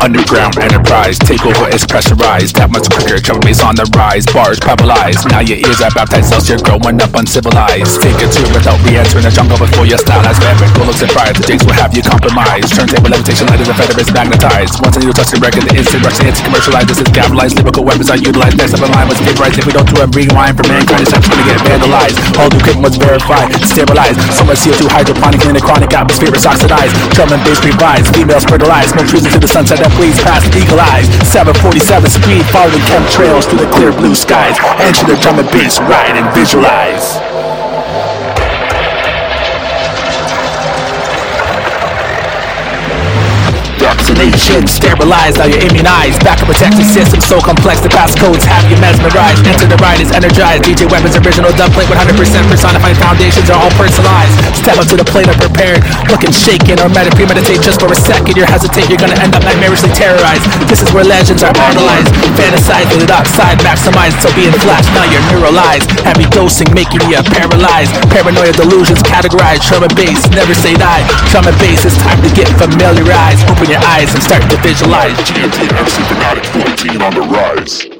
Underground enterprise, takeover is pressurized. That much quicker, bass on the rise. Bars paralyzed. Now your ears are baptized, else you're growing up uncivilized. Take a tour without re-entering the jungle before your style has fabric. Looks and pride, the jigs will have you compromised. Turntable levitation, light as a feather is magnetized. Once a needle touch the record, the instant rush, the commercialized. This is capitalized, lyrical weapons are utilized. Next up in line was vaporized. If we don't do a rewind for mankind, it's All new equipment was verified, sterilized. Some CO2 hydroponic in the chronic atmosphere is oxidized. Drum and bass revised, females fertilized. Smoke trees into the sunset that bleeds past eyes. 747 speed, following chemtrails through the clear blue skies. Enter the drum and bass ride and visualize. Vaccination, sterilized, now you're immunized. Backup protection system so complex, the passcodes have you mesmerized. Enter the ride is energized. DJ Weapons original dubplate 100% personified foundations are all personalized. Step up to the plate unprepared, looking shaken or med- premeditate just for a second. You hesitate, you're gonna end up nightmarishly terrorized. This is where legends are idolized, fantasized with side maximized. So being flashed, now you're neuralized. Heavy dosing, making you paralyzed. Paranoia delusions categorized. Trauma base, never say die. Trauma base, it's time to get familiarized. Open your eyes and start to visualize. GMT Fanatick 14 on the rise.